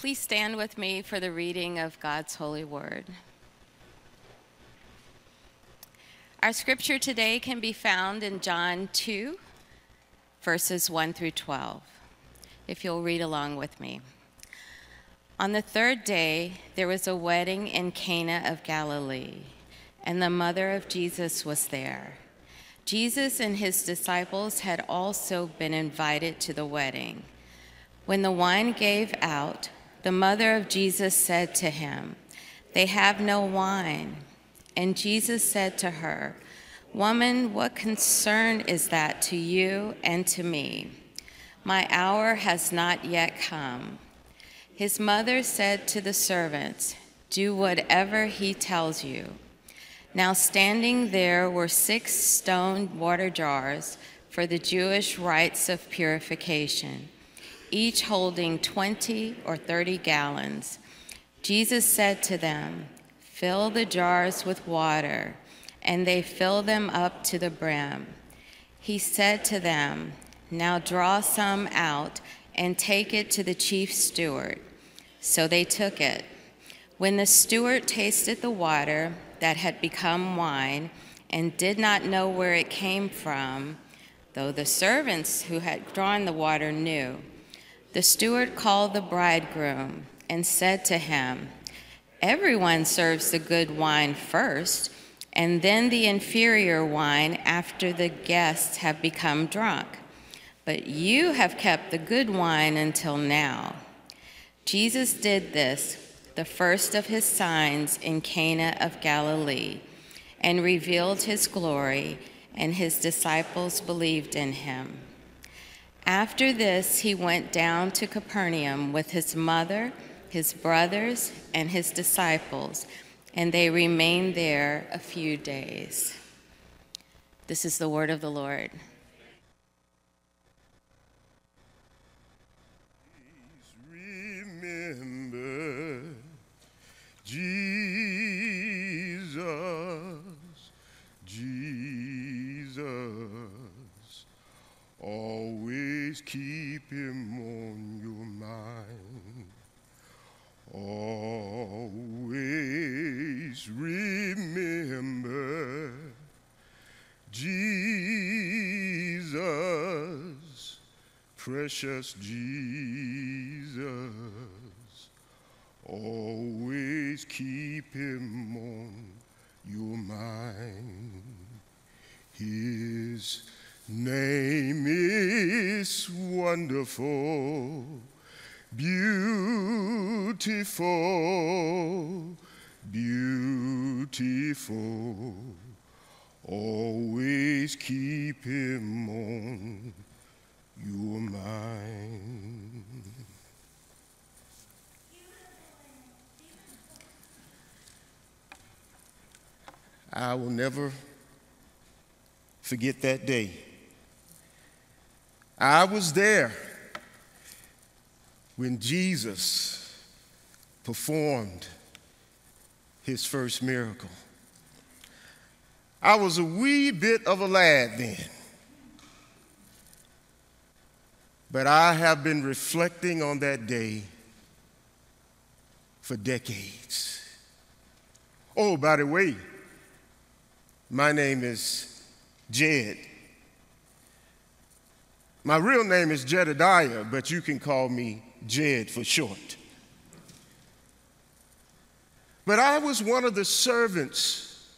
Please stand with me for the reading of God's holy word. Our scripture today can be found in John 2, verses 1 through 12. If you'll read along with me. On the third day, there was a wedding in Cana of Galilee, and the mother of Jesus was there. Jesus and his disciples had also been invited to the wedding. When the wine gave out, the mother of Jesus said to him, They have no wine. And Jesus said to her, Woman, what concern is that to you and to me? My hour has not yet come. His mother said to the servants, Do whatever he tells you. Now, standing there were six stone water jars for the Jewish rites of purification, each holding 20 or 30 gallons. Jesus said to them, Fill the jars with water, and they filled them up to the brim. He said to them, Now draw some out and take it to the chief steward. So they took it. When the steward tasted the water that had become wine and did not know where it came from, though the servants who had drawn the water knew, the steward called the bridegroom and said to him, Everyone serves the good wine first, and then the inferior wine after the guests have become drunk. But you have kept the good wine until now. Jesus did this, the first of his signs in Cana of Galilee, and revealed his glory, and his disciples believed in him. After this, he went down to Capernaum with his mother his brothers, and his disciples, and they remained there a few days. This is the word of the Lord. remember Jesus, Jesus. Always keep him on your mind. Always remember Jesus, precious Jesus. Always keep him on your mind. His name is wonderful beautiful, beautiful. Always keep him on your mind. I will never forget that day. I was there when Jesus performed his first miracle. I was a wee bit of a lad then, but I have been reflecting on that day for decades. Oh, by the way, my name is Jed. My real name is Jedediah, but you can call me Jed for short. But I was one of the servants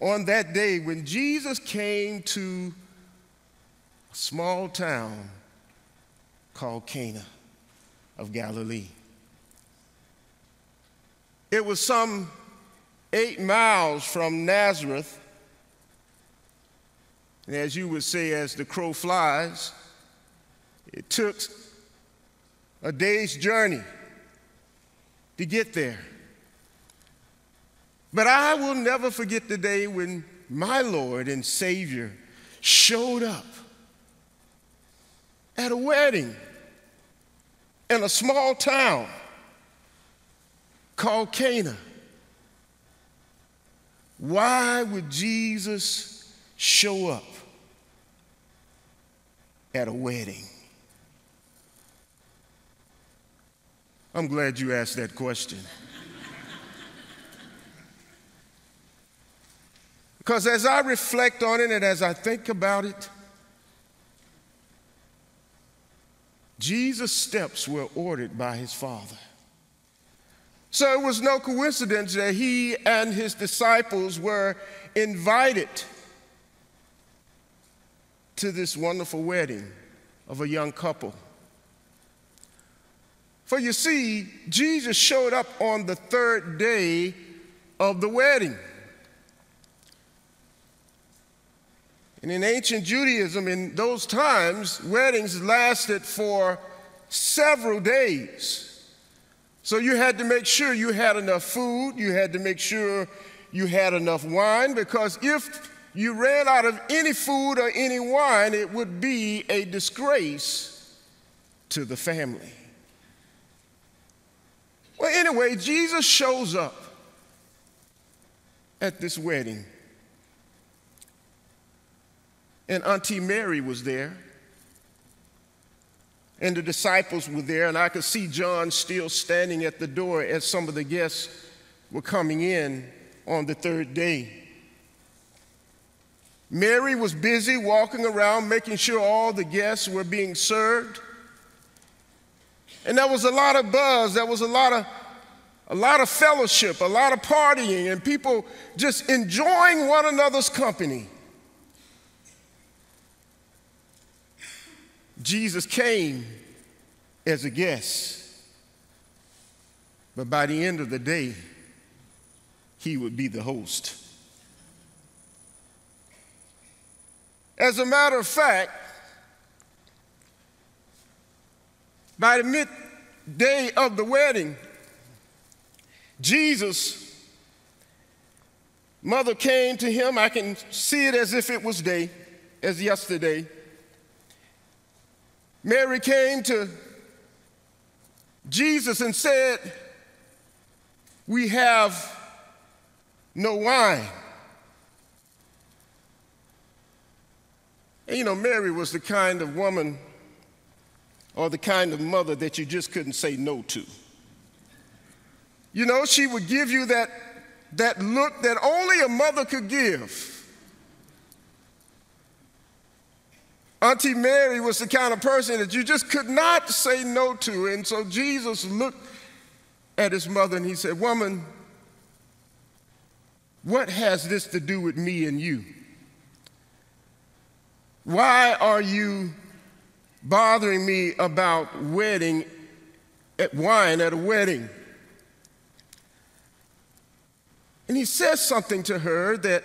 on that day when Jesus came to a small town called Cana of Galilee. It was some eight miles from Nazareth. And as you would say, as the crow flies, it took a day's journey to get there. But I will never forget the day when my Lord and Savior showed up at a wedding in a small town called Cana. Why would Jesus show up at a wedding? I'm glad you asked that question. because as I reflect on it and as I think about it, Jesus' steps were ordered by his Father. So it was no coincidence that he and his disciples were invited to this wonderful wedding of a young couple. For you see, Jesus showed up on the third day of the wedding. And in ancient Judaism, in those times, weddings lasted for several days. So you had to make sure you had enough food, you had to make sure you had enough wine, because if you ran out of any food or any wine, it would be a disgrace to the family. Well, anyway, Jesus shows up at this wedding. And Auntie Mary was there. And the disciples were there, and I could see John still standing at the door as some of the guests were coming in on the third day. Mary was busy walking around making sure all the guests were being served. And there was a lot of buzz, there was a lot of a lot of fellowship, a lot of partying, and people just enjoying one another's company. Jesus came as a guest, but by the end of the day, he would be the host. As a matter of fact, by the midday of the wedding, Jesus' mother came to him. I can see it as if it was day, as yesterday. Mary came to Jesus and said, We have no wine. And you know, Mary was the kind of woman or the kind of mother that you just couldn't say no to. You know, she would give you that, that look that only a mother could give. Auntie Mary was the kind of person that you just could not say no to. And so Jesus looked at his mother and he said, Woman, what has this to do with me and you? Why are you bothering me about wedding at wine at a wedding? And he says something to her that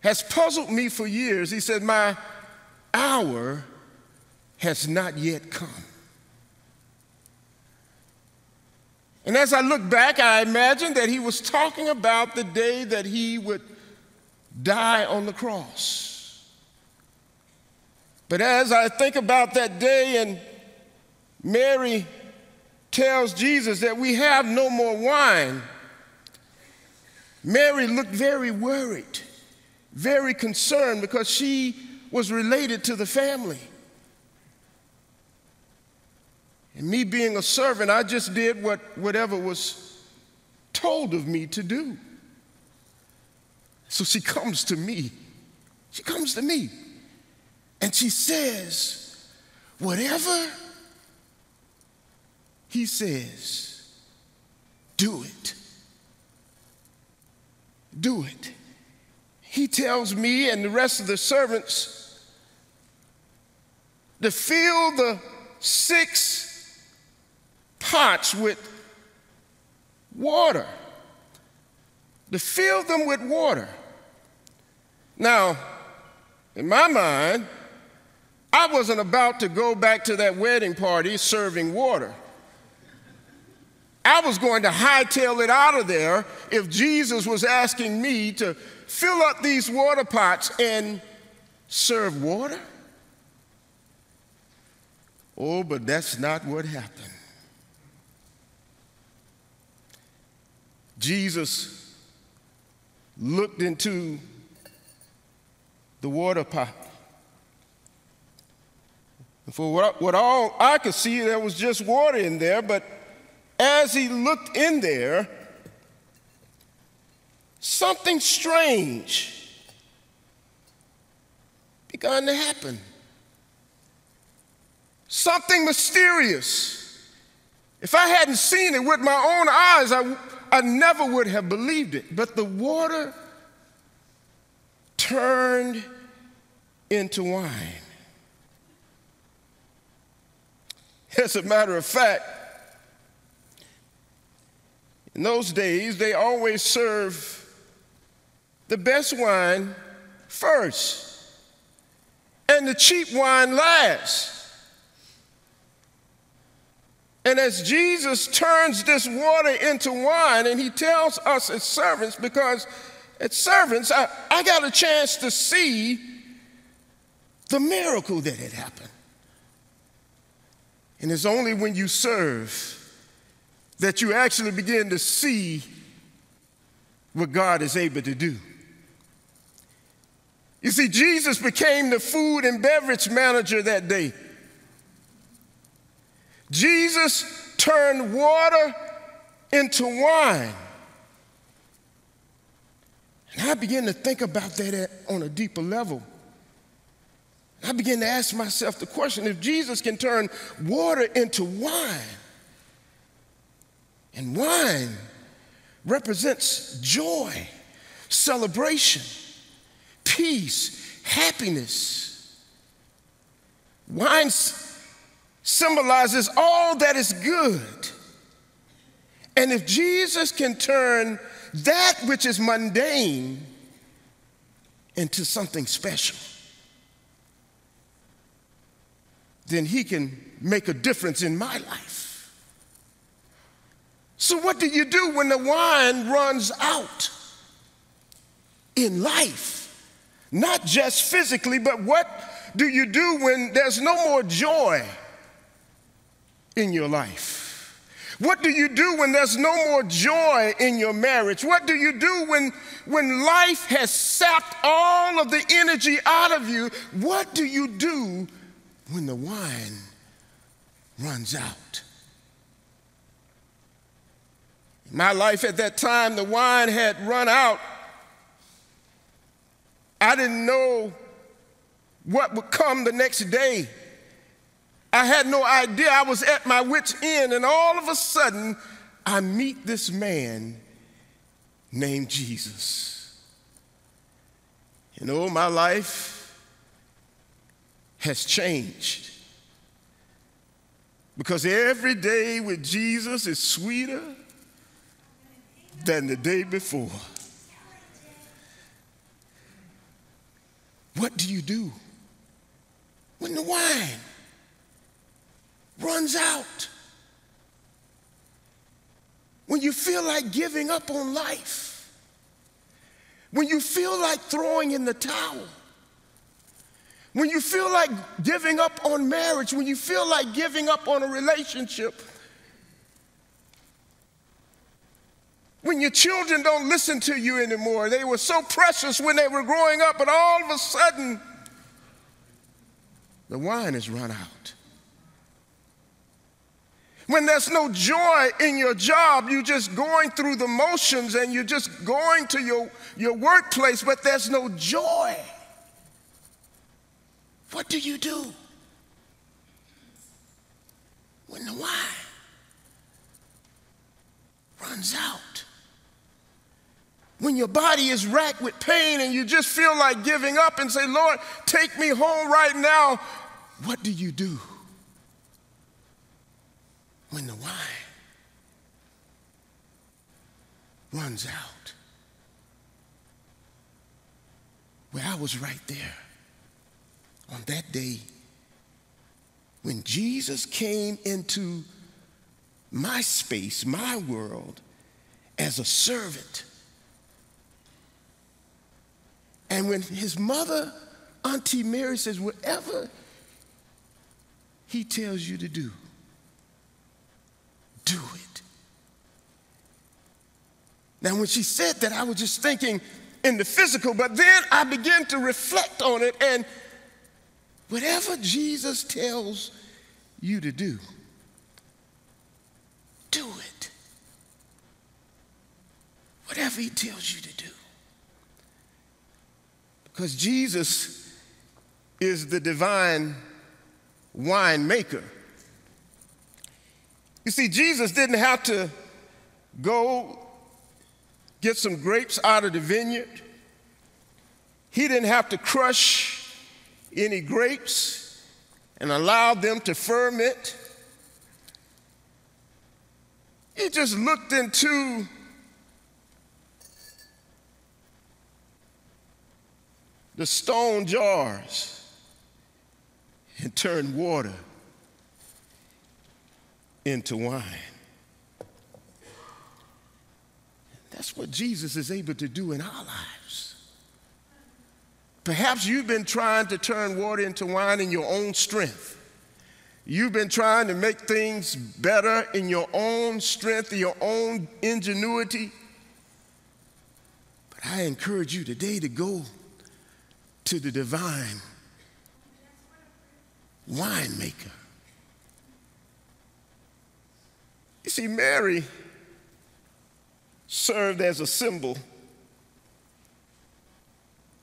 has puzzled me for years. He said, My hour has not yet come. And as I look back, I imagine that he was talking about the day that he would die on the cross. But as I think about that day, and Mary tells Jesus that we have no more wine, Mary looked very worried, very concerned because she was related to the family. And me being a servant, I just did what, whatever was told of me to do. So she comes to me. She comes to me. And she says, whatever he says, do it. Do it. He tells me and the rest of the servants to fill the six pots with water, to fill them with water. Now, in my mind, I wasn't about to go back to that wedding party serving water. I was going to hightail it out of there if Jesus was asking me to fill up these water pots and serve water. Oh, but that's not what happened. Jesus looked into the water pot for what, what all I could see, there was just water in there, but as he looked in there, something strange began to happen. Something mysterious. If I hadn't seen it with my own eyes, I, I never would have believed it. But the water turned into wine. As a matter of fact, in those days, they always serve the best wine first and the cheap wine last. And as Jesus turns this water into wine, and he tells us as servants, because as servants, I, I got a chance to see the miracle that had happened. And it's only when you serve that you actually begin to see what God is able to do. You see, Jesus became the food and beverage manager that day. Jesus turned water into wine. And I began to think about that on a deeper level. I began to ask myself the question if Jesus can turn water into wine, and wine represents joy, celebration, peace, happiness. Wine symbolizes all that is good. And if Jesus can turn that which is mundane into something special, then he can make a difference in my life. So, what do you do when the wine runs out in life? Not just physically, but what do you do when there's no more joy in your life? What do you do when there's no more joy in your marriage? What do you do when, when life has sapped all of the energy out of you? What do you do when the wine runs out? In my life at that time, the wine had run out. I didn't know what would come the next day. I had no idea. I was at my wits' end, and all of a sudden, I meet this man named Jesus. You oh, know, my life has changed because every day with Jesus is sweeter than the day before. What do you do when the wine runs out. When you feel like giving up on life, when you feel like throwing in the towel, when you feel like giving up on marriage, when you feel like giving up on a relationship, when your children don't listen to you anymore, they were so precious when they were growing up, but all of a sudden, the wine has run out when there's no joy in your job, you're just going through the motions and you're just going to your, your workplace, but there's no joy. What do you do when the wine runs out? When your body is racked with pain and you just feel like giving up and say, Lord, take me home right now, what do you do? when the wine runs out. Where I was right there on that day when Jesus came into my space, my world, as a servant. And when his mother, Auntie Mary, says, whatever he tells you to do, do it. Now, when she said that, I was just thinking in the physical, but then I began to reflect on it, and whatever Jesus tells you to do, do it. whatever he tells you to do. Because Jesus is the divine winemaker. You see, Jesus didn't have to go get some grapes out of the vineyard. He didn't have to crush any grapes and allowed them to ferment. He just looked into the stone jars and turned water into wine. That's what Jesus is able to do in our lives. Perhaps you've been trying to turn water into wine in your own strength. You've been trying to make things better in your own strength, your own ingenuity. But I encourage you today to go to the divine winemaker. You see, Mary served as a symbol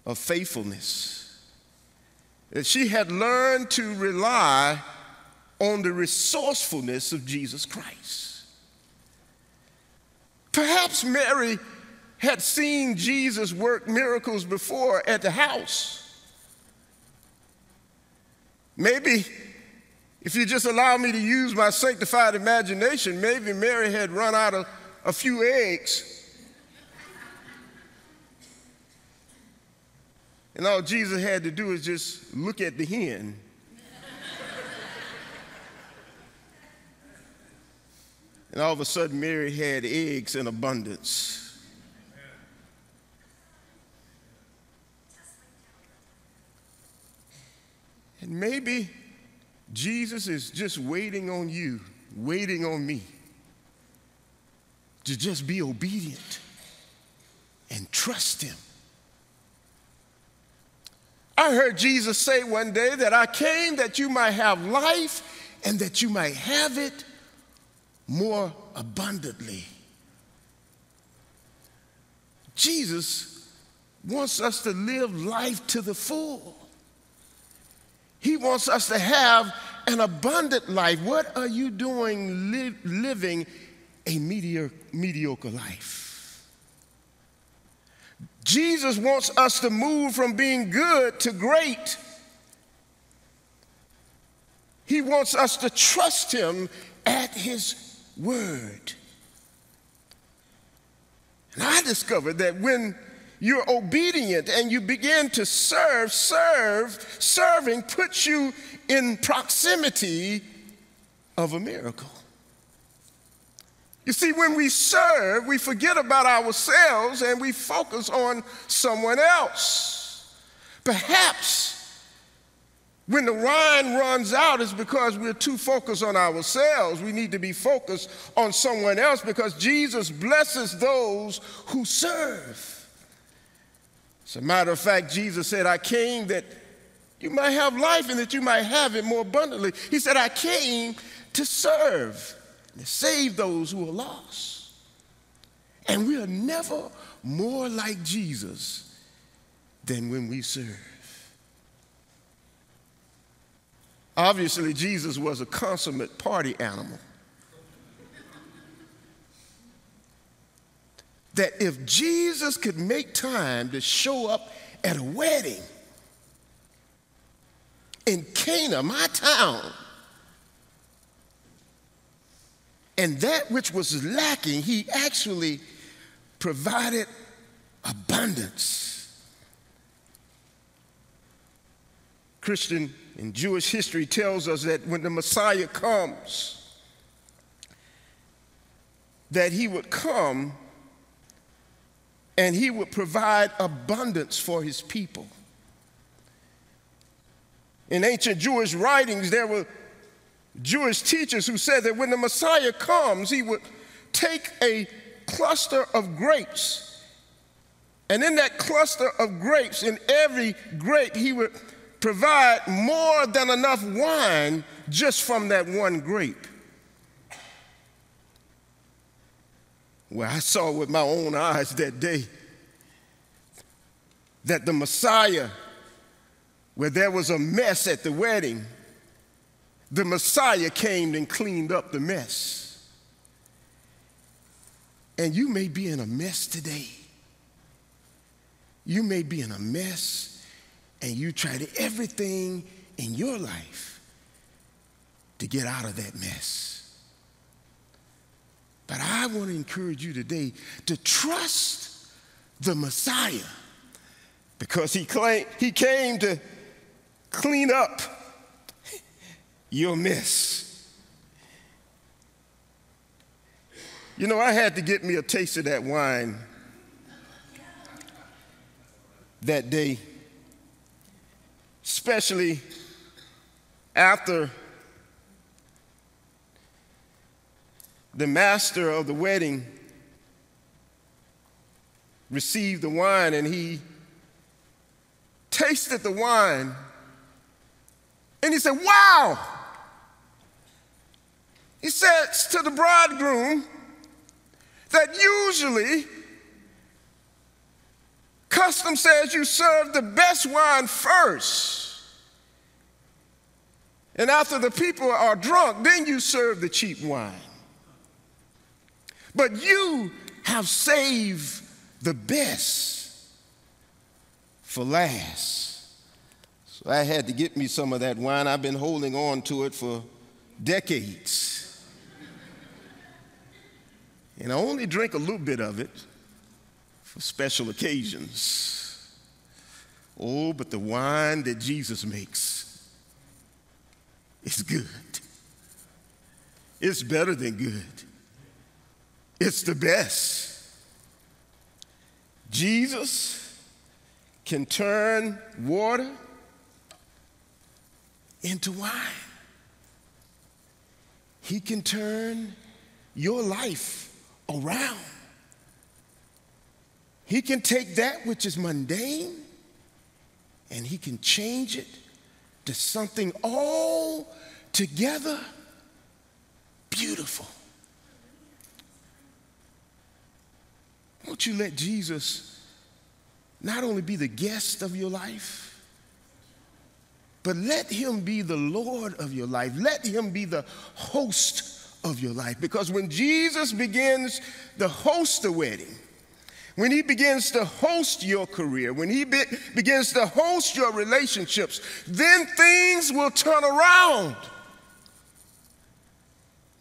of faithfulness. That she had learned to rely on the resourcefulness of Jesus Christ. Perhaps Mary had seen Jesus work miracles before at the house. Maybe, if you just allow me to use my sanctified imagination, maybe Mary had run out of a few eggs. And all Jesus had to do is just look at the hen. and all of a sudden, Mary had eggs in abundance. And maybe Jesus is just waiting on you, waiting on me to just be obedient and trust Him. I heard Jesus say one day that I came that you might have life and that you might have it more abundantly. Jesus wants us to live life to the full. He wants us to have an abundant life. What are you doing li- living a mediocre, mediocre life? Jesus wants us to move from being good to great. He wants us to trust Him at His word. And I discovered that when you're obedient and you begin to serve, serve, serving puts you in proximity of a miracle. You see, when we serve, we forget about ourselves and we focus on someone else. Perhaps when the wine runs out, it's because we're too focused on ourselves. We need to be focused on someone else because Jesus blesses those who serve. As a matter of fact, Jesus said, I came that you might have life and that you might have it more abundantly. He said, I came to serve to save those who are lost. And we are never more like Jesus than when we serve. Obviously, Jesus was a consummate party animal. that if Jesus could make time to show up at a wedding in Cana, my town, and that which was lacking, he actually provided abundance. Christian and Jewish history tells us that when the Messiah comes, that he would come and he would provide abundance for his people. In ancient Jewish writings, there were Jewish teachers who said that when the Messiah comes, he would take a cluster of grapes. And in that cluster of grapes, in every grape, he would provide more than enough wine just from that one grape. Well, I saw with my own eyes that day that the Messiah, where there was a mess at the wedding, the Messiah came and cleaned up the mess. And you may be in a mess today. You may be in a mess and you tried everything in your life to get out of that mess. But I want to encourage you today to trust the Messiah because he, claimed, he came to clean up your miss. You know, I had to get me a taste of that wine that day, especially after the master of the wedding received the wine and he tasted the wine and he said, Wow! He says to the bridegroom that usually custom says you serve the best wine first. And after the people are drunk, then you serve the cheap wine. But you have saved the best for last. So I had to get me some of that wine. I've been holding on to it for decades. And I only drink a little bit of it for special occasions. Oh, but the wine that Jesus makes is good. It's better than good. It's the best. Jesus can turn water into wine. He can turn your life around. He can take that which is mundane and he can change it to something all together beautiful. Won't you let Jesus not only be the guest of your life, but let him be the Lord of your life. Let him be the host of your life. Because when Jesus begins to host the wedding, when he begins to host your career, when he be- begins to host your relationships, then things will turn around.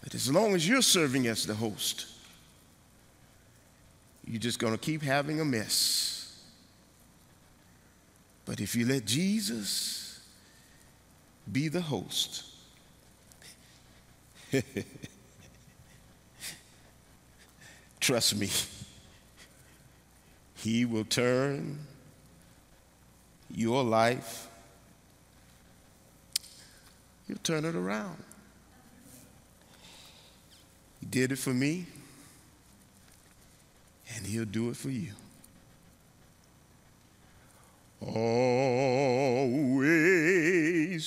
But as long as you're serving as the host, you're just going to keep having a mess. But if you let Jesus be the host, trust me, he will turn your life, he'll turn it around. He did it for me and He'll do it for you. Always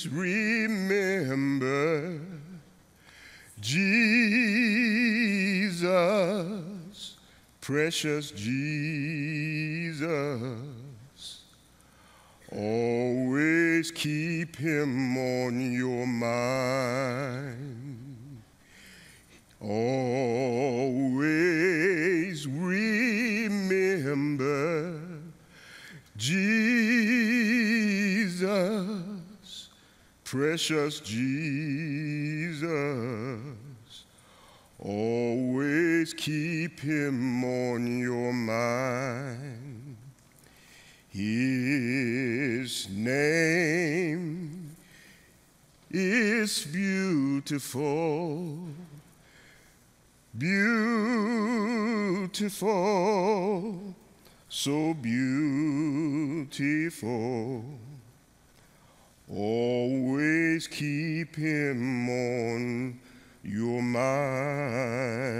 remember Jesus, precious Jesus. Always keep him on your mind. Always remember Jesus, precious Jesus. Always keep him on your mind. His name is beautiful beautiful, so beautiful. Always keep him on your mind.